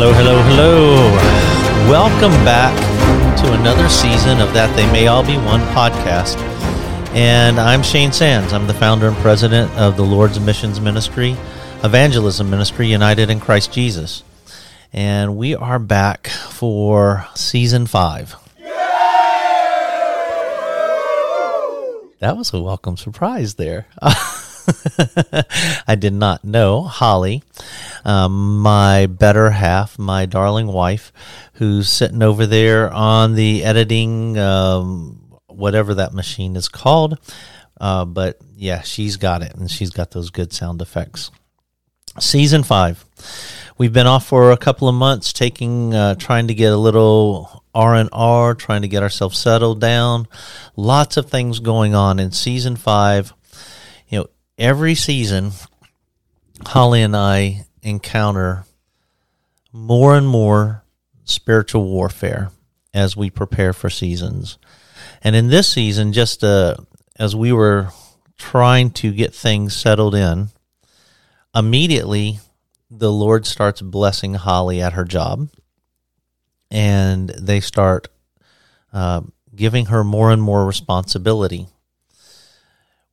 Hello, hello, hello. Welcome back to another season of That They May All Be One podcast. And I'm Shane Sands. I'm the founder and president of the Lord's Missions Ministry, Evangelism Ministry, United in Christ Jesus. And we are back for season five. That was a welcome surprise there. I did not know Holly, um, my better half, my darling wife, who's sitting over there on the editing, um, whatever that machine is called. Uh, but yeah, she's got it, and she's got those good sound effects. Season five. We've been off for a couple of months, taking, uh, trying to get a little R and R, trying to get ourselves settled down. Lots of things going on in season five. Every season, Holly and I encounter more and more spiritual warfare as we prepare for seasons. And in this season, just uh, as we were trying to get things settled in, immediately the Lord starts blessing Holly at her job, and they start uh, giving her more and more responsibility.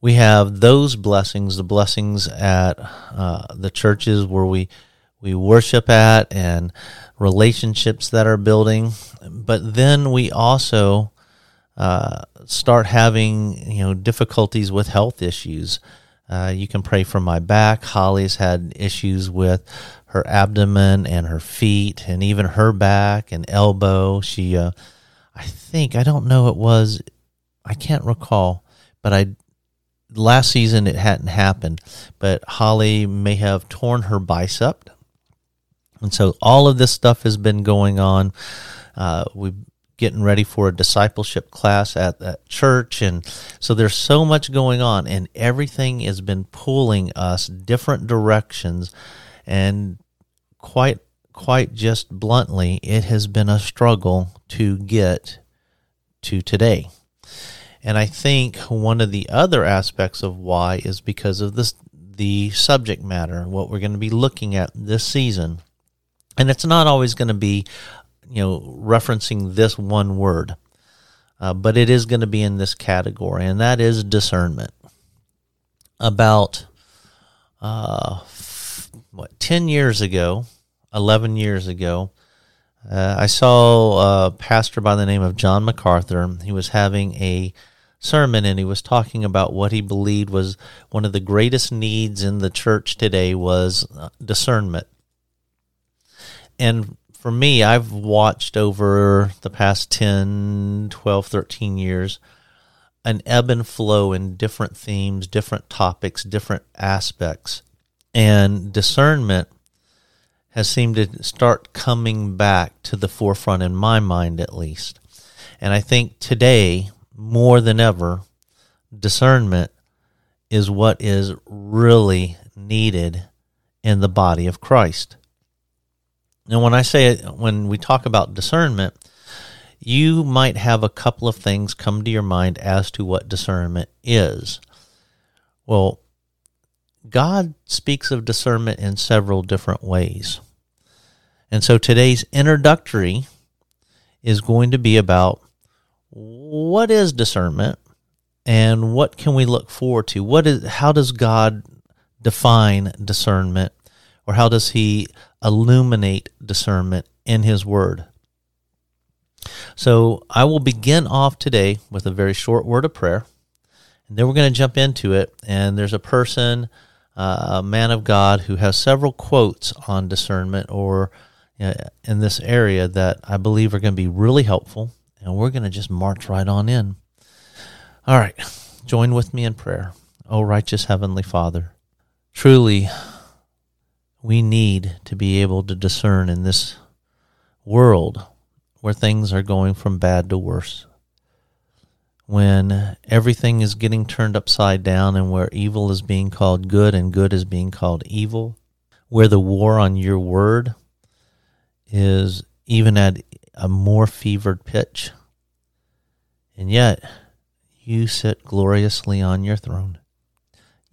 We have those blessings, the blessings at uh, the churches where we we worship at, and relationships that are building. But then we also uh, start having you know difficulties with health issues. Uh, you can pray for my back. Holly's had issues with her abdomen and her feet, and even her back and elbow. She, uh, I think, I don't know, it was, I can't recall, but I last season it hadn't happened, but Holly may have torn her bicep, and so all of this stuff has been going on. Uh, we've getting ready for a discipleship class at that church. And so there's so much going on and everything has been pulling us different directions. And quite quite just bluntly it has been a struggle to get to today and i think one of the other aspects of why is because of this the subject matter what we're going to be looking at this season and it's not always going to be you know, referencing this one word, uh, but it is going to be in this category, and that is discernment. About uh, what ten years ago, eleven years ago, uh, I saw a pastor by the name of John MacArthur. He was having a sermon and he was talking about what he believed was one of the greatest needs in the church today was uh, discernment. And for me, I've watched over the past 10, 12, 13 years an ebb and flow in different themes, different topics, different aspects. And discernment has seemed to start coming back to the forefront in my mind, at least. And I think today, more than ever, discernment is what is really needed in the body of Christ. And when I say it, when we talk about discernment, you might have a couple of things come to your mind as to what discernment is. Well, God speaks of discernment in several different ways. And so today's introductory is going to be about what is discernment and what can we look forward to? What is how does God define discernment or how does he illuminate discernment in his word? So I will begin off today with a very short word of prayer, and then we're going to jump into it. And there's a person, uh, a man of God, who has several quotes on discernment or uh, in this area that I believe are going to be really helpful. And we're going to just march right on in. All right, join with me in prayer. Oh, righteous Heavenly Father, truly we need to be able to discern in this world where things are going from bad to worse. When everything is getting turned upside down and where evil is being called good and good is being called evil, where the war on your word is even at a more fevered pitch. And yet, you sit gloriously on your throne.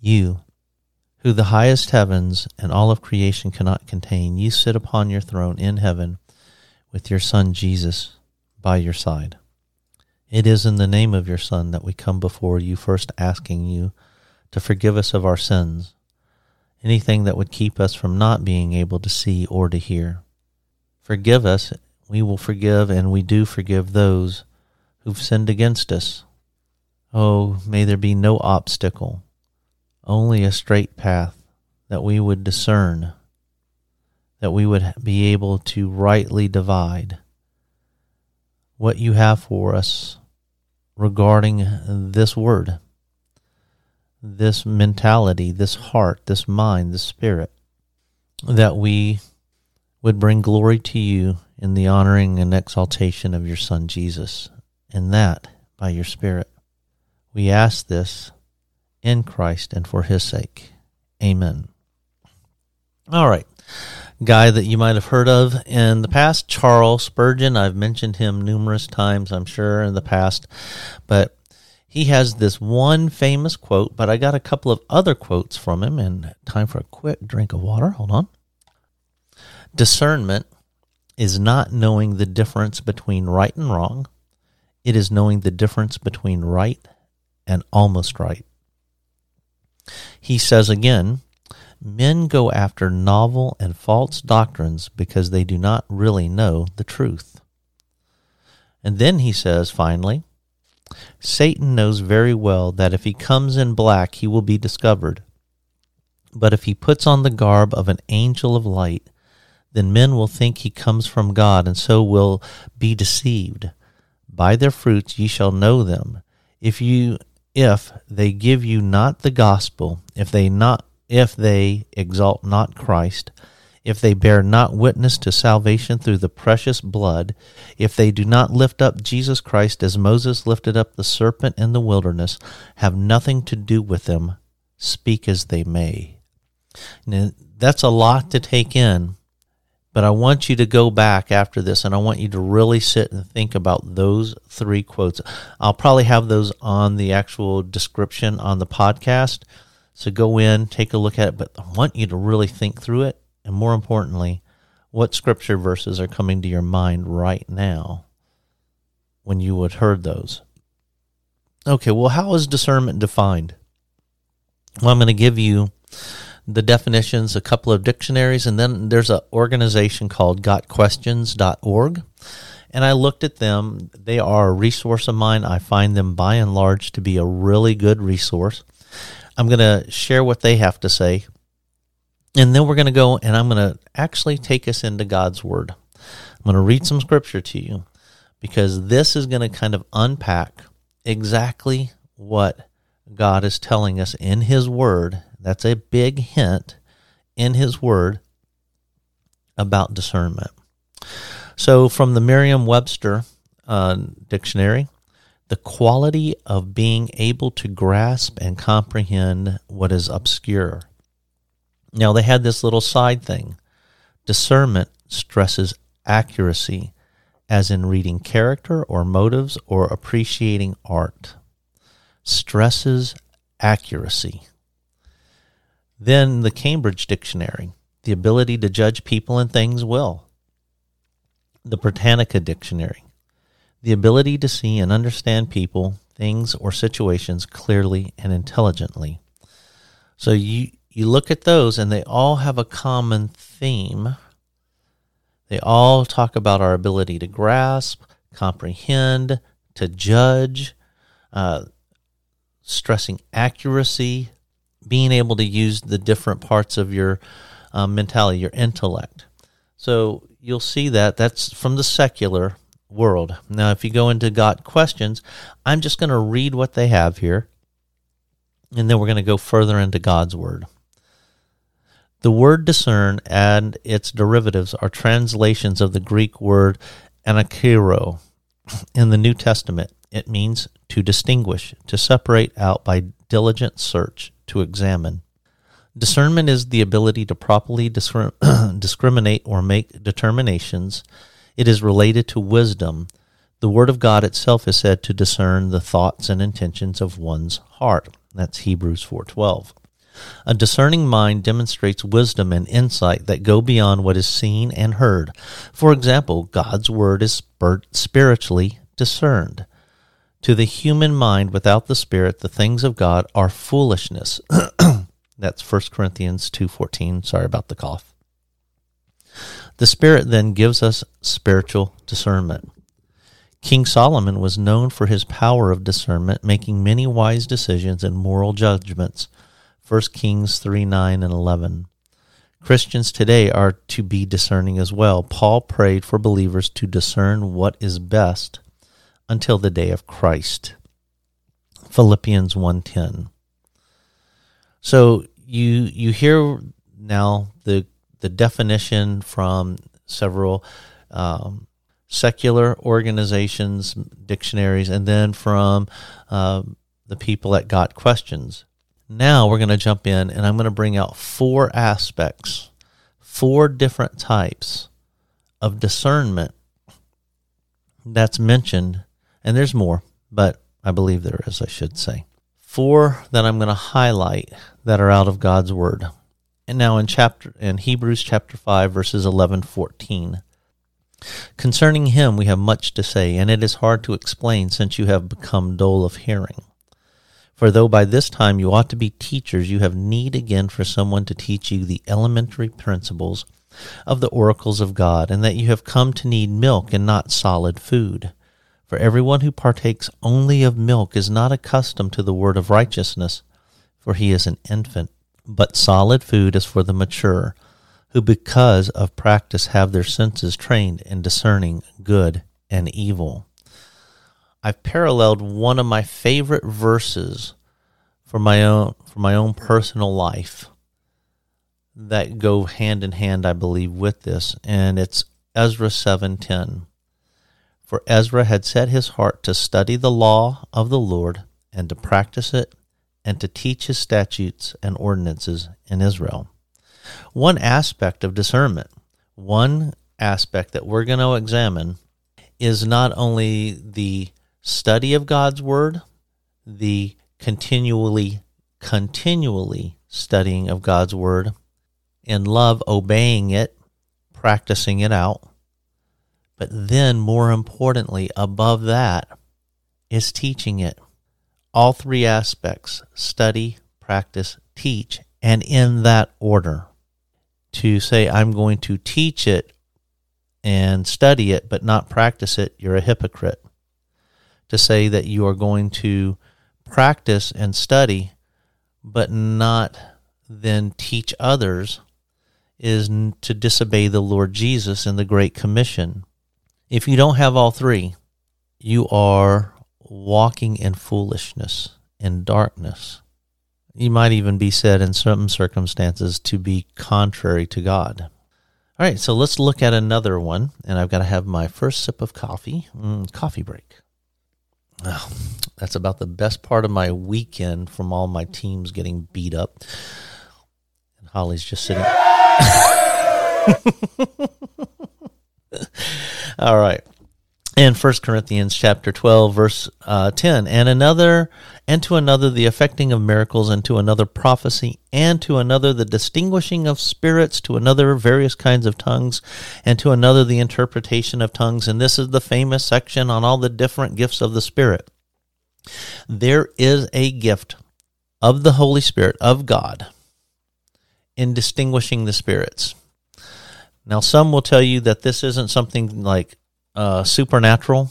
You who the highest heavens and all of creation cannot contain, you sit upon your throne in heaven with your Son Jesus by your side. It is in the name of your Son that we come before you, first asking you to forgive us of our sins, anything that would keep us from not being able to see or to hear. Forgive us, we will forgive, and we do forgive those who've sinned against us. Oh, may there be no obstacle only a straight path that we would discern, that we would be able to rightly divide what you have for us regarding this word, this mentality, this heart, this mind, this spirit, that we would bring glory to you in the honoring and exaltation of your Son Jesus, and that by your Spirit. We ask this in Christ and for his sake. Amen. All right. Guy that you might have heard of in the past, Charles Spurgeon. I've mentioned him numerous times, I'm sure, in the past. But he has this one famous quote, but I got a couple of other quotes from him, and time for a quick drink of water. Hold on. Discernment is not knowing the difference between right and wrong, it is knowing the difference between right and almost right. He says again, men go after novel and false doctrines because they do not really know the truth. And then he says finally, Satan knows very well that if he comes in black, he will be discovered. But if he puts on the garb of an angel of light, then men will think he comes from God, and so will be deceived. By their fruits ye shall know them. If you if they give you not the gospel, if they not if they exalt not Christ, if they bear not witness to salvation through the precious blood, if they do not lift up Jesus Christ as Moses lifted up the serpent in the wilderness, have nothing to do with them, speak as they may. Now, that's a lot to take in but I want you to go back after this and I want you to really sit and think about those three quotes. I'll probably have those on the actual description on the podcast. So go in, take a look at it, but I want you to really think through it. And more importantly, what scripture verses are coming to your mind right now when you would heard those? Okay, well, how is discernment defined? Well, I'm going to give you the definitions, a couple of dictionaries, and then there's an organization called gotquestions.org. And I looked at them. They are a resource of mine. I find them by and large to be a really good resource. I'm going to share what they have to say. And then we're going to go and I'm going to actually take us into God's Word. I'm going to read some scripture to you because this is going to kind of unpack exactly what God is telling us in His Word that's a big hint in his word about discernment. So, from the Merriam Webster uh, dictionary, the quality of being able to grasp and comprehend what is obscure. Now, they had this little side thing. Discernment stresses accuracy, as in reading character or motives or appreciating art. Stresses accuracy. Then the Cambridge Dictionary, the ability to judge people and things well. The Britannica Dictionary, the ability to see and understand people, things, or situations clearly and intelligently. So you you look at those and they all have a common theme. They all talk about our ability to grasp, comprehend, to judge, uh, stressing accuracy, being able to use the different parts of your um, mentality, your intellect. So you'll see that that's from the secular world. Now, if you go into Got Questions, I'm just going to read what they have here, and then we're going to go further into God's Word. The word discern and its derivatives are translations of the Greek word anakrino in the New Testament. It means to distinguish, to separate out by diligent search, to examine. Discernment is the ability to properly discrim- discriminate or make determinations. It is related to wisdom. The Word of God itself is said to discern the thoughts and intentions of one's heart. That's Hebrews 4:12. A discerning mind demonstrates wisdom and insight that go beyond what is seen and heard. For example, God's word is spiritually discerned. To the human mind without the spirit, the things of God are foolishness. That's 1 Corinthians 2:14. Sorry about the cough. The spirit then gives us spiritual discernment. King Solomon was known for his power of discernment, making many wise decisions and moral judgments. 1 Kings 3 9 and 11. Christians today are to be discerning as well. Paul prayed for believers to discern what is best until the day of Christ. Philippians 1:10. So you you hear now the the definition from several um, secular organizations, dictionaries, and then from uh, the people that got questions. Now we're going to jump in and I'm going to bring out four aspects, four different types of discernment that's mentioned. And there's more, but I believe there is, I should say. Four that I'm going to highlight that are out of God's word. And now in chapter in Hebrews chapter 5 verses 11 14. Concerning him we have much to say, and it is hard to explain since you have become dull of hearing. For though by this time you ought to be teachers, you have need again for someone to teach you the elementary principles of the oracles of God, and that you have come to need milk and not solid food. For everyone who partakes only of milk is not accustomed to the word of righteousness, for he is an infant. But solid food is for the mature, who because of practice have their senses trained in discerning good and evil. I've paralleled one of my favorite verses for my own for my own personal life that go hand in hand, I believe, with this, and it's Ezra seven ten. For Ezra had set his heart to study the law of the Lord and to practice it and to teach his statutes and ordinances in Israel. One aspect of discernment, one aspect that we're going to examine is not only the study of God's Word, the continually, continually studying of God's Word, in love, obeying it, practicing it out. But then, more importantly, above that, is teaching it. All three aspects study, practice, teach, and in that order. To say, I'm going to teach it and study it, but not practice it, you're a hypocrite to say that you are going to practice and study, but not then teach others, is to disobey the Lord Jesus in the Great Commission. If you don't have all three, you are walking in foolishness, in darkness. You might even be said in some circumstances to be contrary to God. All right, so let's look at another one. And I've got to have my first sip of coffee. Mm, coffee break. Oh, that's about the best part of my weekend from all my teams getting beat up. And Holly's just sitting. all right. In 1 Corinthians chapter 12 verse uh, 10 and another and to another the effecting of miracles and to another prophecy and to another the distinguishing of spirits to another various kinds of tongues and to another the interpretation of tongues. And this is the famous section on all the different gifts of the spirit. There is a gift of the holy spirit of God in distinguishing the spirits now some will tell you that this isn't something like uh, supernatural.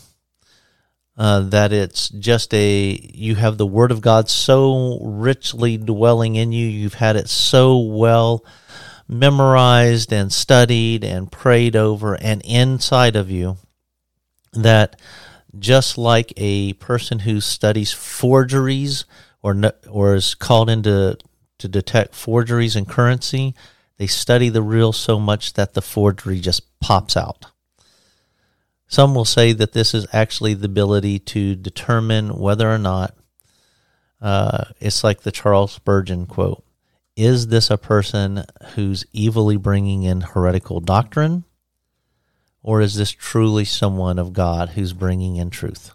Uh, that it's just a you have the word of God so richly dwelling in you. You've had it so well memorized and studied and prayed over and inside of you that just like a person who studies forgeries or or is called into to detect forgeries in currency, they study the real so much that the forgery just pops out. Some will say that this is actually the ability to determine whether or not uh, it's like the Charles Spurgeon quote Is this a person who's evilly bringing in heretical doctrine? Or is this truly someone of God who's bringing in truth?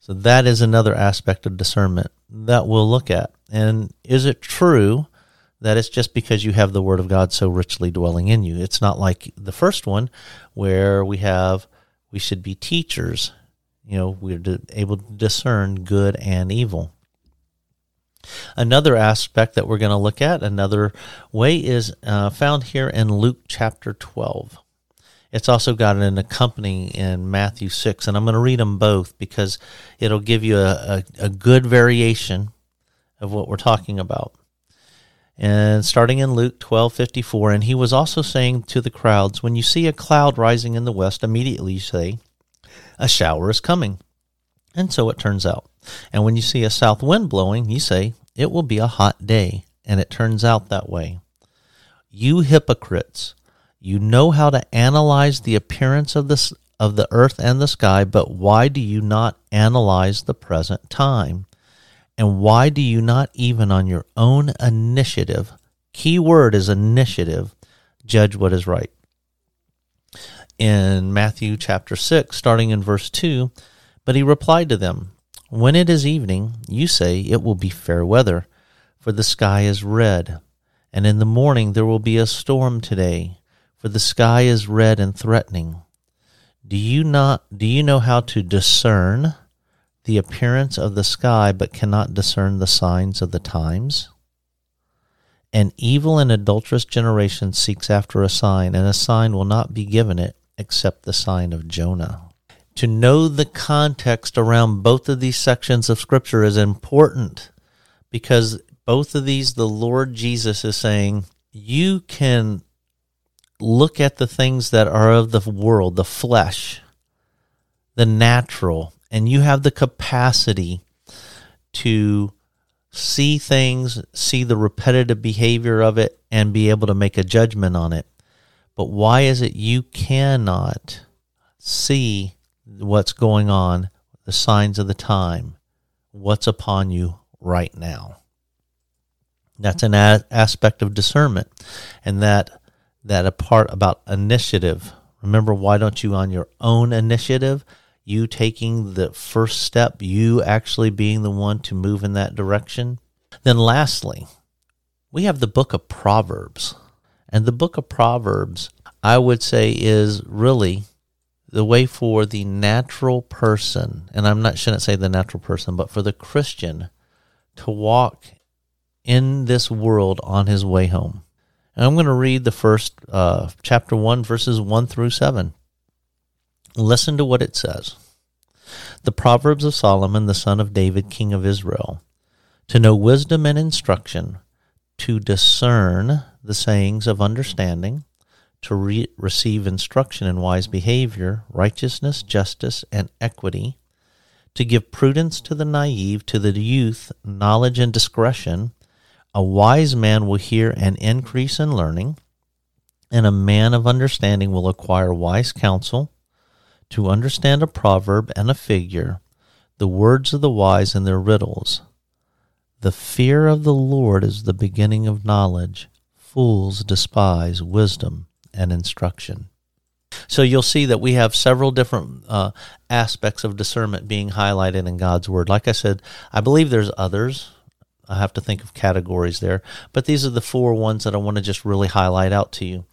So that is another aspect of discernment that we'll look at. And is it true that it's just because you have the Word of God so richly dwelling in you. It's not like the first one where we have, we should be teachers. You know, we're able to discern good and evil. Another aspect that we're going to look at, another way, is uh, found here in Luke chapter 12. It's also got an accompanying in Matthew 6, and I'm going to read them both because it'll give you a, a, a good variation of what we're talking about. And starting in Luke 12:54, and he was also saying to the crowds, when you see a cloud rising in the west, immediately you say, a shower is coming. And so it turns out. And when you see a south wind blowing, you say, it will be a hot day. And it turns out that way. You hypocrites, you know how to analyze the appearance of this of the earth and the sky, but why do you not analyze the present time? And why do you not even on your own initiative, key word is initiative, judge what is right? In Matthew chapter 6, starting in verse 2, but he replied to them, When it is evening, you say it will be fair weather, for the sky is red, and in the morning there will be a storm today for the sky is red and threatening. Do you not do you know how to discern the appearance of the sky but cannot discern the signs of the times? An evil and adulterous generation seeks after a sign, and a sign will not be given it except the sign of Jonah. To know the context around both of these sections of Scripture is important because both of these, the Lord Jesus is saying, you can look at the things that are of the world, the flesh, the natural, and you have the capacity to see things, see the repetitive behavior of it, and be able to make a judgment on it. But why is it you cannot see what's going on, the signs of the time, what's upon you right now? That's an a- aspect of discernment, and that that a part about initiative. Remember, why don't you on your own initiative? You taking the first step, you actually being the one to move in that direction. Then, lastly, we have the book of Proverbs. And the book of Proverbs, I would say, is really the way for the natural person, and I'm not shouldn't say the natural person, but for the Christian to walk in this world on his way home. And I'm going to read the first uh, chapter 1, verses 1 through 7. Listen to what it says The Proverbs of Solomon, the son of David, king of Israel, to know wisdom and instruction, to discern the sayings of understanding, to re- receive instruction in wise behavior, righteousness, justice, and equity, to give prudence to the naive, to the youth, knowledge and discretion a wise man will hear and increase in learning, and a man of understanding will acquire wise counsel. To understand a proverb and a figure, the words of the wise and their riddles. The fear of the Lord is the beginning of knowledge. Fools despise wisdom and instruction. So you'll see that we have several different uh, aspects of discernment being highlighted in God's Word. Like I said, I believe there's others. I have to think of categories there, but these are the four ones that I want to just really highlight out to you.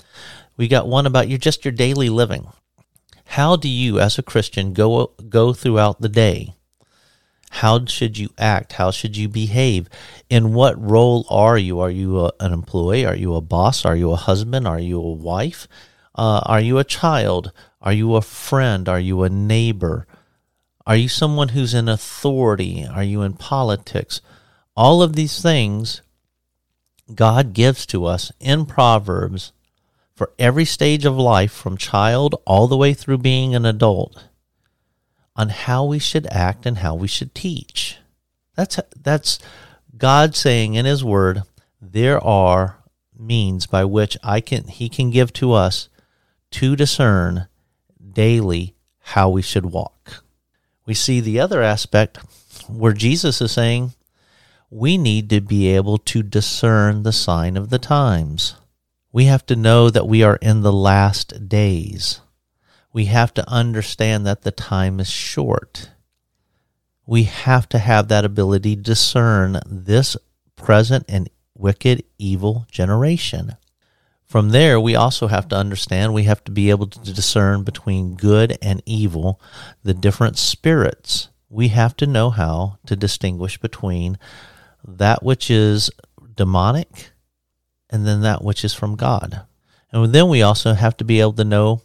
We got one about your just your daily living. How do you, as a Christian, go go throughout the day? How should you act? How should you behave? In what role are you? Are you a, an employee? Are you a boss? Are you a husband? Are you a wife? Uh, are you a child? Are you a friend? Are you a neighbor? Are you someone who's in authority? Are you in politics? All of these things God gives to us in Proverbs for every stage of life, from child all the way through being an adult, on how we should act and how we should teach. That's that's God saying in His Word, there are means by which I can He can give to us to discern daily how we should walk. We see the other aspect where Jesus is saying, we need to be able to discern the sign of the times. We have to know that we are in the last days. We have to understand that the time is short. We have to have that ability to discern this present and wicked, evil generation. From there, we also have to understand we have to be able to discern between good and evil, the different spirits. We have to know how to distinguish between that which is demonic and then that which is from God. And then we also have to be able to know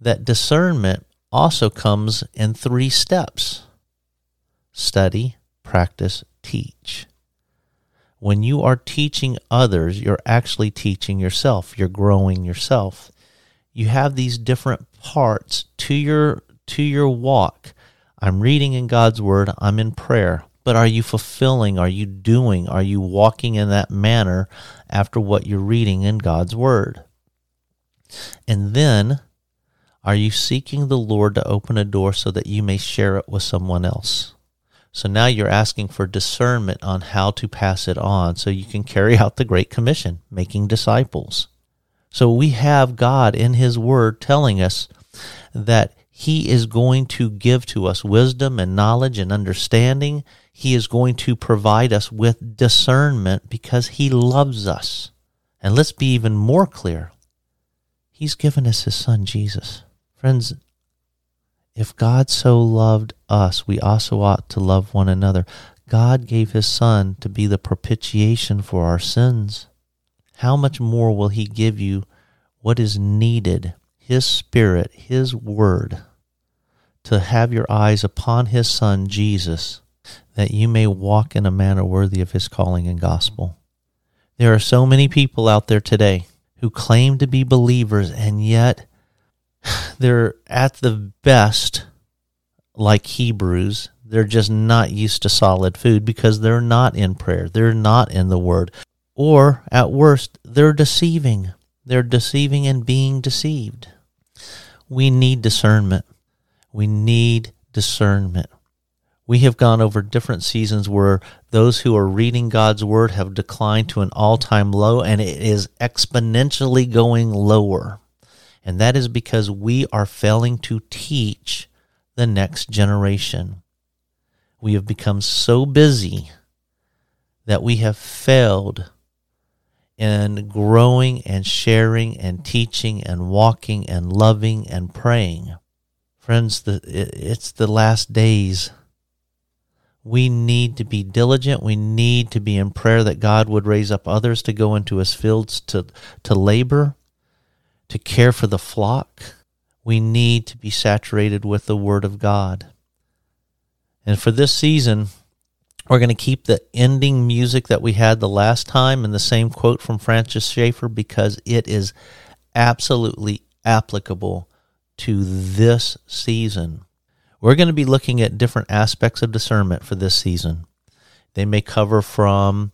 that discernment also comes in three steps study, practice, teach. When you are teaching others, you're actually teaching yourself. You're growing yourself. You have these different parts to your to your walk. I'm reading in God's word, I'm in prayer. But are you fulfilling? Are you doing? Are you walking in that manner after what you're reading in God's word? And then are you seeking the Lord to open a door so that you may share it with someone else? So now you're asking for discernment on how to pass it on so you can carry out the Great Commission, making disciples. So we have God in His Word telling us that He is going to give to us wisdom and knowledge and understanding. He is going to provide us with discernment because He loves us. And let's be even more clear He's given us His Son, Jesus. Friends, if God so loved us, we also ought to love one another. God gave his Son to be the propitiation for our sins. How much more will he give you what is needed, his Spirit, his Word, to have your eyes upon his Son, Jesus, that you may walk in a manner worthy of his calling and gospel? There are so many people out there today who claim to be believers and yet they're at the best like Hebrews. They're just not used to solid food because they're not in prayer. They're not in the Word. Or at worst, they're deceiving. They're deceiving and being deceived. We need discernment. We need discernment. We have gone over different seasons where those who are reading God's Word have declined to an all time low, and it is exponentially going lower. And that is because we are failing to teach the next generation. We have become so busy that we have failed in growing and sharing and teaching and walking and loving and praying. Friends, the, it's the last days. We need to be diligent. We need to be in prayer that God would raise up others to go into his fields to, to labor to care for the flock, we need to be saturated with the Word of God. And for this season, we're going to keep the ending music that we had the last time and the same quote from Francis Schaeffer because it is absolutely applicable to this season. We're going to be looking at different aspects of discernment for this season. They may cover from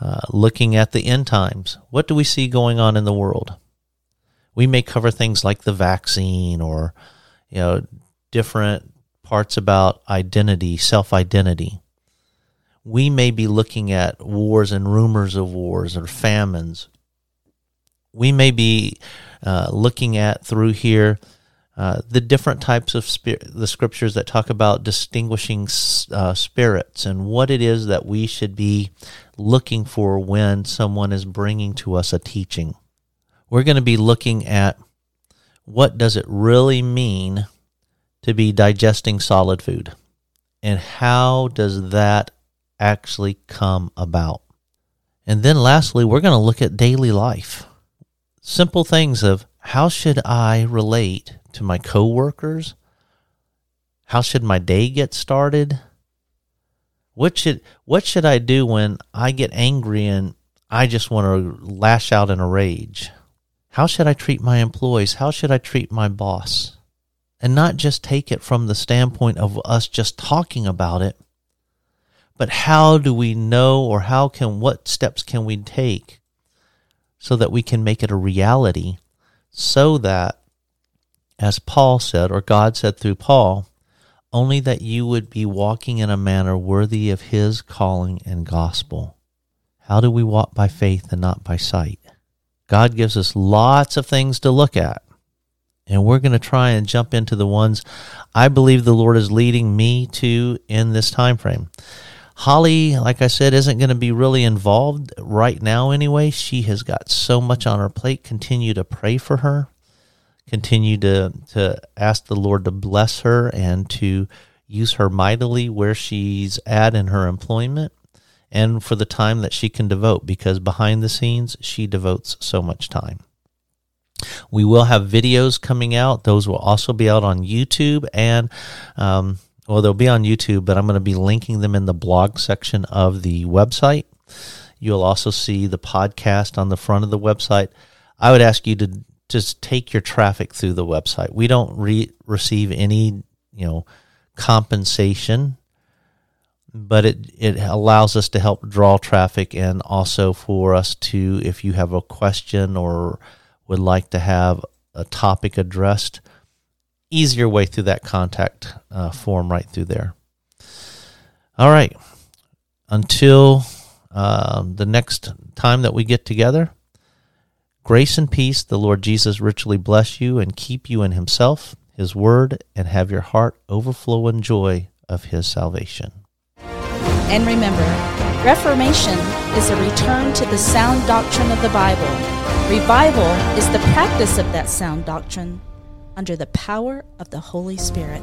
uh, looking at the end times. What do we see going on in the world? we may cover things like the vaccine or you know different parts about identity, self-identity. We may be looking at wars and rumors of wars or famines. We may be uh, looking at through here uh, the different types of spirit, the scriptures that talk about distinguishing uh, spirits and what it is that we should be looking for when someone is bringing to us a teaching we're going to be looking at what does it really mean to be digesting solid food and how does that actually come about. And then lastly, we're going to look at daily life. Simple things of how should I relate to my coworkers? How should my day get started? What should what should I do when I get angry and I just want to lash out in a rage? How should I treat my employees? How should I treat my boss? And not just take it from the standpoint of us just talking about it, but how do we know or how can, what steps can we take so that we can make it a reality so that, as Paul said, or God said through Paul, only that you would be walking in a manner worthy of his calling and gospel. How do we walk by faith and not by sight? God gives us lots of things to look at. And we're going to try and jump into the ones I believe the Lord is leading me to in this time frame. Holly, like I said, isn't going to be really involved right now anyway. She has got so much on her plate. Continue to pray for her. Continue to, to ask the Lord to bless her and to use her mightily where she's at in her employment and for the time that she can devote because behind the scenes, she devotes so much time. We will have videos coming out. Those will also be out on YouTube and, um, well, they'll be on YouTube, but I'm going to be linking them in the blog section of the website. You'll also see the podcast on the front of the website. I would ask you to just take your traffic through the website. We don't re- receive any, you know, compensation, but it, it allows us to help draw traffic and also for us to, if you have a question or would like to have a topic addressed, easier way through that contact uh, form right through there. All right. Until uh, the next time that we get together, grace and peace, the Lord Jesus richly bless you and keep you in Himself, His Word, and have your heart overflow in joy of His salvation. And remember, Reformation is a return to the sound doctrine of the Bible. Revival is the practice of that sound doctrine under the power of the Holy Spirit.